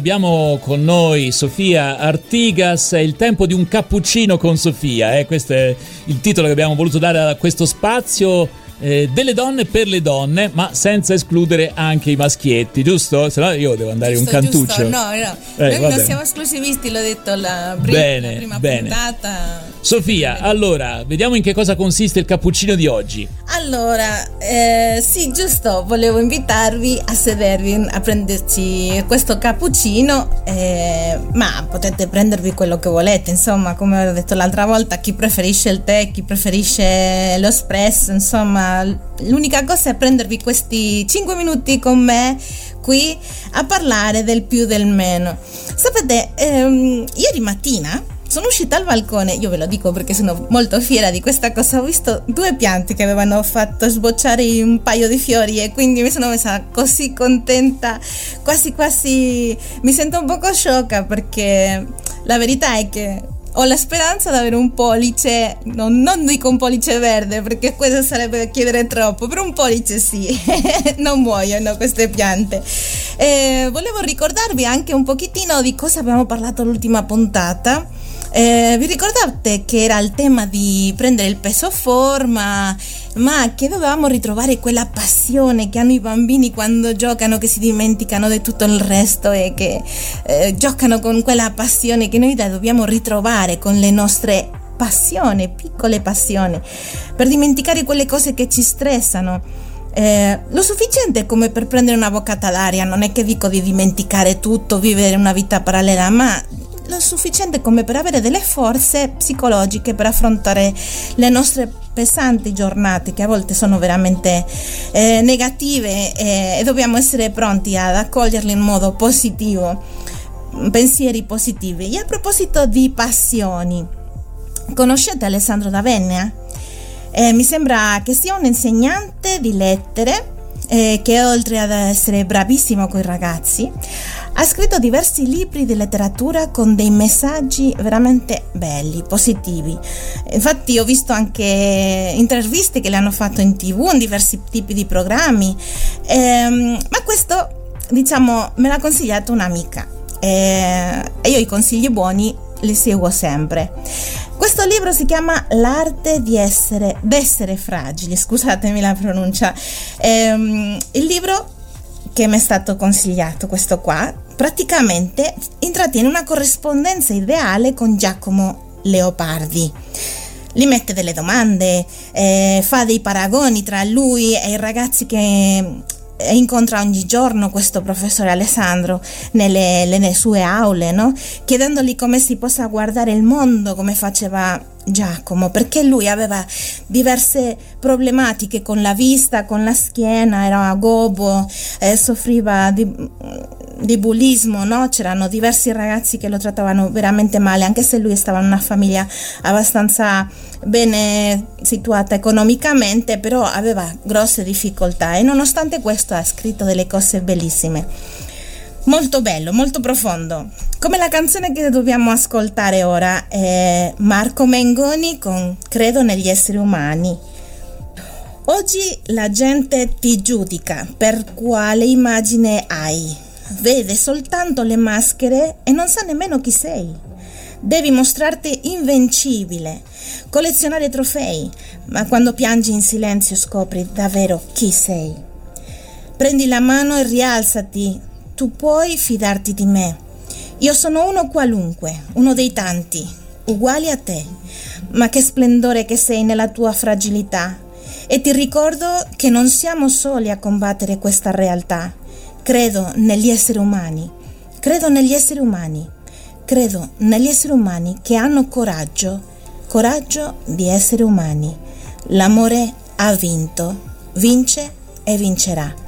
Abbiamo con noi Sofia Artigas, è il tempo di un cappuccino con Sofia, eh? questo è il titolo che abbiamo voluto dare a questo spazio eh, delle donne per le donne, ma senza escludere anche i maschietti, giusto? Se no io devo andare giusto, un cantuccio. Giusto. No, no, eh, noi non siamo esclusivisti, l'ho detto la prima, bene, la prima bene. puntata. Sofia, allora, vediamo in che cosa consiste il cappuccino di oggi. Allora, eh, sì, giusto, volevo invitarvi a sedervi, a prenderci questo cappuccino, eh, ma potete prendervi quello che volete, insomma, come ho detto l'altra volta, chi preferisce il tè, chi preferisce lo espresso, l'unica cosa è prendervi questi 5 minuti con me qui a parlare del più del meno. Sapete, ehm, ieri mattina sono uscita al balcone, io ve lo dico perché sono molto fiera di questa cosa, ho visto due piante che avevano fatto sbocciare un paio di fiori e quindi mi sono messa così contenta, quasi quasi mi sento un poco sciocca perché la verità è che ho la speranza di avere un pollice, non, non, dico un pollice verde perché questo sarebbe chiedere troppo, però un pollice sì, non muoiono queste piante. Eh, volevo ricordarvi anche un pochettino di cosa abbiamo parlato l'ultima puntata eh, vi ricordate che era il tema di prendere il peso forma, ma che dovevamo ritrovare quella passione che hanno i bambini quando giocano, che si dimenticano di tutto il resto e che eh, giocano con quella passione che noi dobbiamo ritrovare con le nostre passioni, piccole passioni, per dimenticare quelle cose che ci stressano. Eh, lo sufficiente come per prendere una boccata d'aria, non è che dico di dimenticare tutto, vivere una vita parallela, ma lo sufficiente come per avere delle forze psicologiche per affrontare le nostre pesanti giornate che a volte sono veramente eh, negative eh, e dobbiamo essere pronti ad accoglierle in modo positivo, pensieri positivi. E a proposito di passioni, conoscete Alessandro D'Avenia? Eh, mi sembra che sia un insegnante di lettere eh, che oltre ad essere bravissimo con i ragazzi, ha scritto diversi libri di letteratura con dei messaggi veramente belli, positivi. Infatti ho visto anche interviste che le hanno fatto in tv, in diversi tipi di programmi, ehm, ma questo diciamo me l'ha consigliato un'amica eh, e io i consigli buoni li seguo sempre. Questo libro si chiama L'arte di essere, d'essere fragili, scusatemi la pronuncia. Ehm, il libro che mi è stato consigliato, questo qua, praticamente intrattiene una corrispondenza ideale con Giacomo Leopardi. Gli mette delle domande, eh, fa dei paragoni tra lui e i ragazzi che incontra ogni giorno questo professore Alessandro nelle, nelle sue aule, no? chiedendogli come si possa guardare il mondo, come faceva Giacomo, perché lui aveva diverse problematiche con la vista, con la schiena, era gobo, eh, soffriva di, di bullismo, no? c'erano diversi ragazzi che lo trattavano veramente male, anche se lui stava in una famiglia abbastanza bene situata economicamente, però aveva grosse difficoltà e nonostante questo ha scritto delle cose bellissime. Molto bello, molto profondo. Come la canzone che dobbiamo ascoltare ora è Marco Mengoni con Credo negli esseri umani. Oggi la gente ti giudica per quale immagine hai. Vede soltanto le maschere e non sa nemmeno chi sei. Devi mostrarti invincibile, collezionare trofei, ma quando piangi in silenzio scopri davvero chi sei. Prendi la mano e rialzati, tu puoi fidarti di me. Io sono uno qualunque, uno dei tanti, uguali a te, ma che splendore che sei nella tua fragilità. E ti ricordo che non siamo soli a combattere questa realtà. Credo negli esseri umani, credo negli esseri umani, credo negli esseri umani che hanno coraggio, coraggio di essere umani. L'amore ha vinto, vince e vincerà.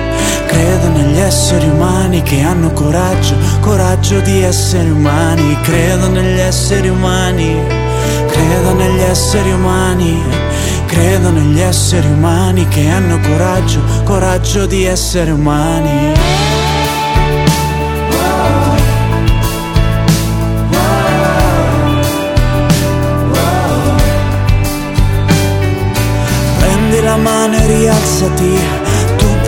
credo negli esseri umani che hanno coraggio, coraggio di essere umani, credo negli esseri umani, credo negli esseri umani, credo negli esseri umani che hanno coraggio, coraggio di essere umani. la mano e rialzati,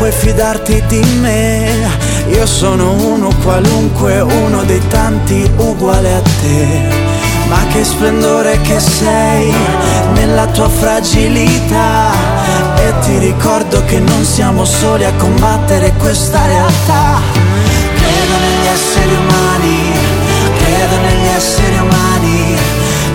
puoi fidarti di me. Io sono uno qualunque, uno dei tanti uguale a te. Ma che splendore che sei nella tua fragilità. E ti ricordo che non siamo soli a combattere questa realtà. Credo negli esseri umani, credo negli esseri umani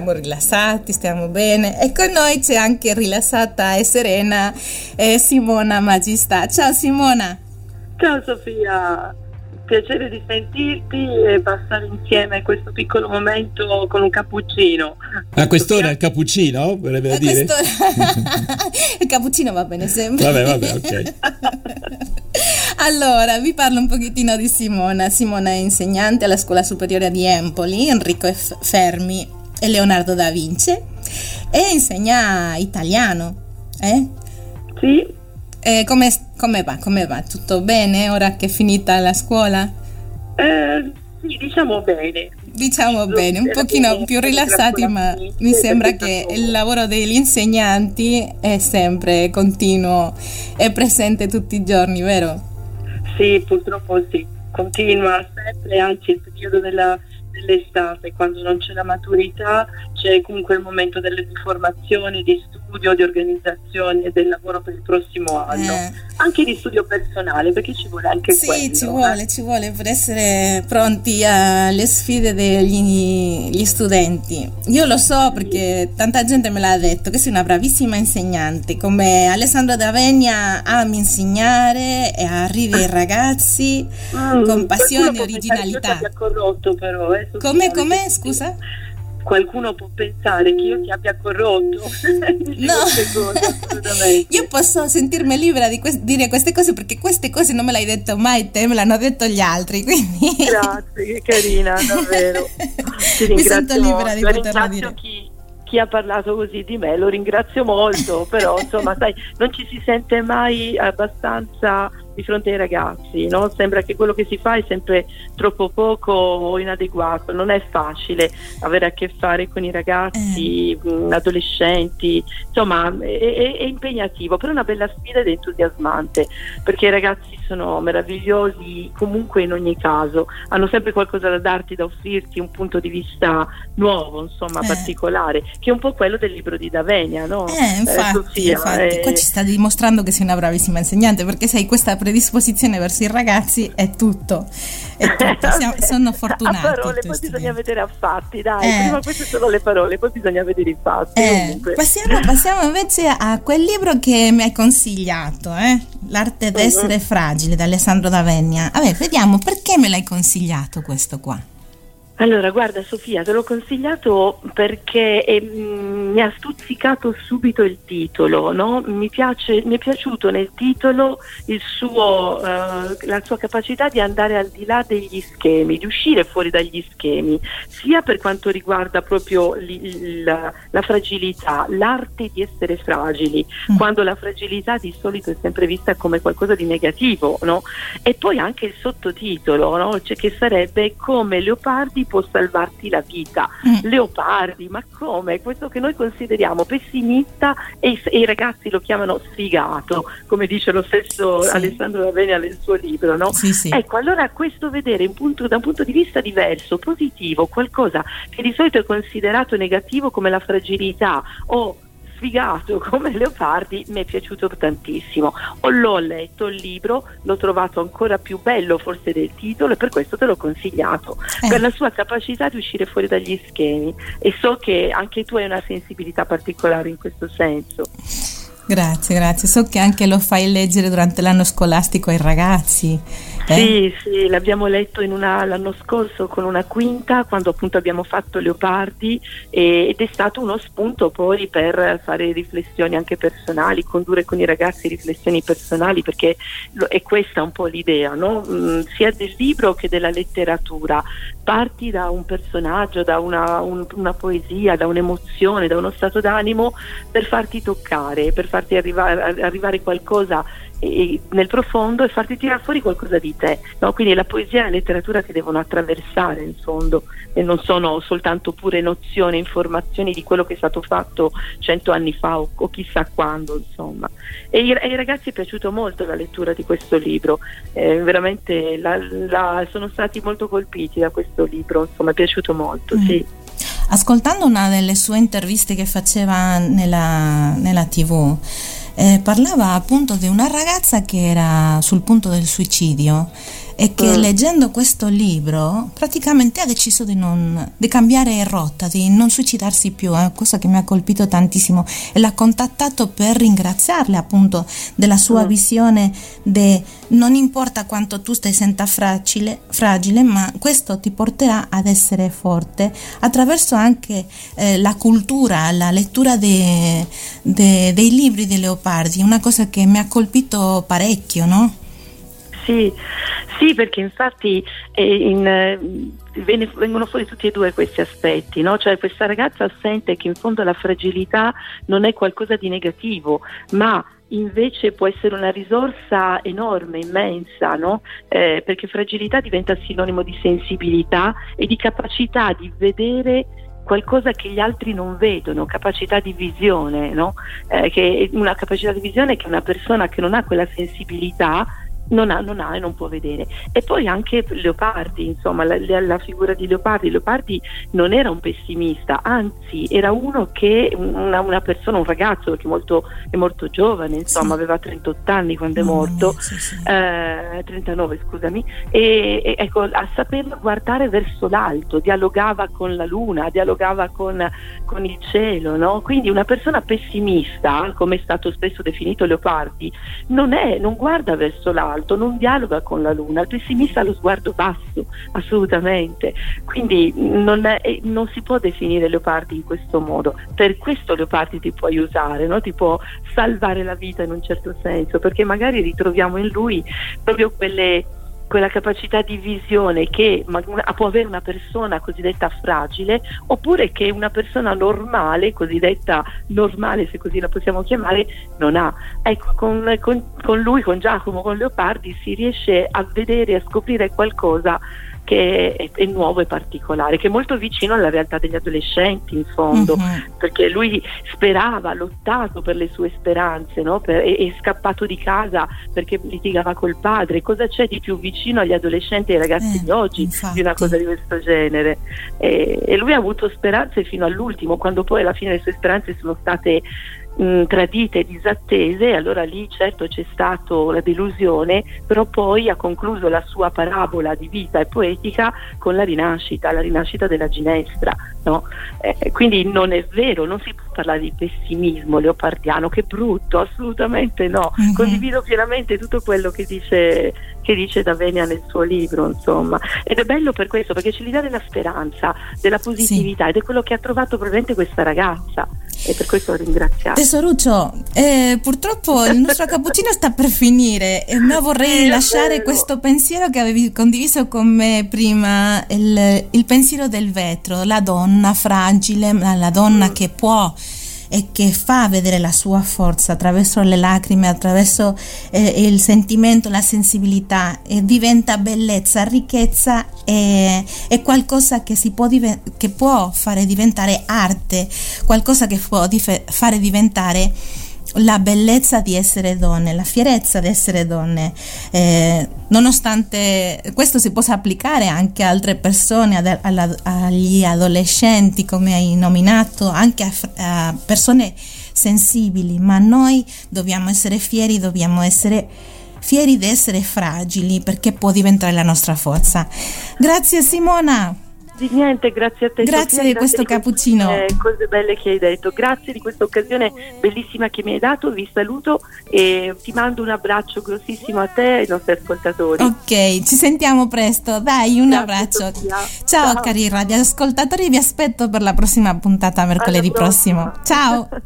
Qua stiamo rilassati, stiamo bene e con noi c'è anche rilassata e serena eh, Simona Magista. Ciao Simona. Ciao Sofia, piacere di sentirti e passare insieme questo piccolo momento con un cappuccino. A quest'ora il cappuccino? Vorrebbe dire? il cappuccino va bene sempre. Vabbè, vabbè, ok. Allora, vi parlo un pochettino di Simona. Simona è insegnante alla scuola superiore di Empoli, Enrico F- Fermi e Leonardo da Vinci e insegna italiano. Eh? Sì. E come, come, va? come va? Tutto bene ora che è finita la scuola? Eh, sì, diciamo bene. Diciamo bene, un pochino più rilassati, ma mi sembra che il lavoro degli insegnanti è sempre continuo e presente tutti i giorni, vero? Sì, purtroppo sì, continua sempre, anzi il periodo della, dell'estate, quando non c'è la maturità, c'è comunque il momento delle riformazioni, di studio, di organizzazione e del lavoro per il prossimo anno. Eh. Anche di studio personale, perché ci vuole anche sì, quello. Sì, ci vuole, eh? ci vuole per essere pronti alle sfide degli studenti. Io lo so perché tanta gente me l'ha detto che sei una bravissima insegnante, come Alessandro D'Avegna ami insegnare e arrivi ai ragazzi mm, con passione e originalità. Corrotto però, eh, come, come, scusa? Qualcuno può pensare che io ti abbia corrotto. no, cose, io posso sentirmi libera di que- dire queste cose perché queste cose non me le hai detto mai te, me le hanno detto gli altri. Quindi... Grazie, che carina, davvero. Ti Mi sento libera di poterlo dire. Chi, chi ha parlato così di me, lo ringrazio molto, però insomma, sai, non ci si sente mai abbastanza di fronte ai ragazzi, no? sembra che quello che si fa è sempre troppo poco o inadeguato, non è facile avere a che fare con i ragazzi, eh. adolescenti, insomma è, è, è, impegnativo, però è una bella sfida ed entusiasmante perché i ragazzi sono meravigliosi comunque in ogni caso, hanno sempre qualcosa da darti, da offrirti, un punto di vista nuovo, insomma eh. particolare, che è un po' quello del libro di Davenia, no? Eh, infatti, eh, Sofia, infatti. qua ci sta dimostrando che sei una bravissima insegnante perché sei questa predisposizione verso i ragazzi è tutto. È tutto. Siamo, sono fortunati. A parole, poi bisogna vedere a fatti, dai. Eh. Prima queste sono le parole, poi bisogna vedere i fatti. Eh. Passiamo, passiamo, invece a quel libro che mi hai consigliato, eh? L'arte d'essere uh-huh. fragile, da Alessandro D'Avegna. Vabbè, vediamo perché me l'hai consigliato questo qua. Allora, guarda Sofia, te l'ho consigliato perché eh, mi ha stuzzicato subito il titolo, no? mi, piace, mi, è piaciuto nel titolo suo, uh, la sua capacità di andare al di là degli schemi, di uscire fuori dagli schemi, sia per quanto riguarda proprio l- la, la fragilità, l'arte di essere fragili, mm. quando la fragilità di solito è sempre vista come qualcosa di negativo, no? e poi anche il sottotitolo, no? cioè che sarebbe come Leopardi può salvarti la vita. Mm. Leopardi, ma come? Questo che noi consideriamo pessimista e i, e i, ragazzi lo chiamano sfigato, come dice lo stesso sì. Alessandro Ravenia nel suo libro, no? Sì, sì. Ecco, allora questo vedere punto, da un punto di vista diverso, positivo, qualcosa che di solito è considerato negativo come la fragilità o sfigato come Leopardi mi è piaciuto tantissimo. L'ho letto il libro, l'ho trovato ancora più bello forse del titolo e per questo te l'ho consigliato, eh. per la sua capacità di uscire fuori dagli schemi e so che anche tu hai una sensibilità particolare in questo senso. Grazie, grazie. So che anche lo fai leggere durante l'anno scolastico ai ragazzi. Eh? Sì, sì, l'abbiamo letto una, l'anno scorso con una quinta quando appunto abbiamo fatto Leopardi e, ed è stato uno spunto poi per fare riflessioni anche personali, condurre con i ragazzi riflessioni personali perché è questa un po' l'idea, no? mm, sia del libro che della letteratura. Parti da un personaggio, da una, un, una poesia, da un'emozione, da uno stato d'animo per farti toccare, per farti arrivare, arrivare qualcosa nel profondo e farti tirare fuori qualcosa di te. No? Quindi la poesia e la letteratura che devono attraversare in fondo e non sono soltanto pure nozioni, informazioni di quello che è stato fatto cento anni fa o, o chissà quando. Insomma. E ai, ragazzi è piaciuto molto la lettura di questo libro, eh, veramente la, la, sono stati molto colpiti da questo libro, insomma è piaciuto molto. Mm. Sì. Ascoltando una delle sue interviste che faceva nella, nella tv, eh, parlava appunto di una ragazza che era sul punto del suicidio e che mm. leggendo questo libro praticamente ha deciso di, non, di cambiare rotta, di non suicidarsi più, è eh, cosa che mi ha colpito tantissimo e l'ha contattato per ringraziarle appunto della sua mm. visione de non importa quanto tu stai senta fragile, fragile, ma questo ti porterà ad essere forte attraverso anche eh, la cultura, la lettura de, de, dei libri di Leopardi, una cosa che mi ha colpito parecchio, no? Sì, sì, perché infatti eh, in, eh, vengono fuori tutti e due questi aspetti, no? cioè questa ragazza sente che in fondo la fragilità non è qualcosa di negativo, ma invece può essere una risorsa enorme, immensa, no? eh, perché fragilità diventa sinonimo di sensibilità e di capacità di vedere qualcosa che gli altri non vedono, capacità di visione, no? eh, una capacità di visione che una persona che non ha quella sensibilità non ha, non ha, e non può vedere. E poi anche Leopardi, insomma, la, la, figura di Leopardi. Leopardi non era un pessimista, anzi era uno che, una, una persona, un ragazzo che molto, è molto giovane, insomma, sì. aveva 38 anni quando è morto, sì, sì. Eh, 39 scusami, e, e, ecco, a saperlo guardare verso l'alto, dialogava con la luna, dialogava con, con il cielo, no? quindi una persona pessimista, come è stato spesso definito Leopardi, non, è, non guarda verso l'alto, alto, non dialoga con la luna, il pessimista ha lo sguardo basso, assolutamente. Quindi non, è, eh, non si può definire Leopardi in questo modo. Per questo Leopardi ti può aiutare, no? ti può salvare la vita in un certo senso, perché magari ritroviamo in lui proprio quelle quella capacità di visione che può avere una persona cosiddetta fragile oppure che una persona normale, cosiddetta normale se così la possiamo chiamare, non ha. Ecco, con, con, con lui, con Giacomo, con Leopardi si riesce a vedere, a scoprire qualcosa che è, è, nuovo e particolare, che è molto vicino alla realtà degli adolescenti in fondo, uh-huh. perché lui sperava, ha lottato per le sue speranze, no? per, è, è, scappato di casa perché litigava col padre. Cosa c'è di più vicino agli adolescenti e ai ragazzi eh, di oggi infatti. di una cosa di questo genere? E, e lui ha avuto speranze fino all'ultimo, quando poi alla fine le sue speranze sono state mh, tradite e disattese, allora lì certo c'è stata la delusione, però poi ha concluso la sua parabola di vita e poetica con la rinascita, la rinascita della Ginestra. No? Eh, quindi non è vero, non si può parlare di pessimismo leopardiano, che brutto, assolutamente no. Mm-hmm. Condivido pienamente tutto quello che dice, che dice Davenia nel suo libro, insomma. Ed è bello per questo, perché c'è l'idea della speranza, della positività sì. ed è quello che ha trovato probabilmente questa ragazza e per questo ringraziamo. Tesoruccio, eh, purtroppo il nostro cappuccino sta per finire, ma vorrei lasciare questo pensiero che avevi condiviso con me prima, il, il pensiero del vetro, la donna fragile, la donna mm. che può e che fa vedere la sua forza attraverso le lacrime, attraverso eh, il sentimento, la sensibilità e diventa bellezza, ricchezza e, e qualcosa che, può, che può fare diventare arte, qualcosa che può dif- fare diventare la bellezza di essere donne, la fierezza di essere donne, eh, nonostante questo si possa applicare anche a altre persone, ad, alla, agli adolescenti come hai nominato, anche a, a persone sensibili, ma noi dobbiamo essere fieri, dobbiamo essere fieri di essere fragili perché può diventare la nostra forza. Grazie Simona. Di niente, grazie a te. Grazie Sofia, di questo grazie cappuccino. Eh, cose belle che hai detto. Grazie di questa occasione bellissima che mi hai dato. Vi saluto e ti mando un abbraccio grossissimo a te e ai nostri ascoltatori. Ok, ci sentiamo presto. Dai, un grazie, abbraccio. Ciao, Ciao, cari radioascoltatori, vi aspetto per la prossima puntata mercoledì prossimo. Ciao.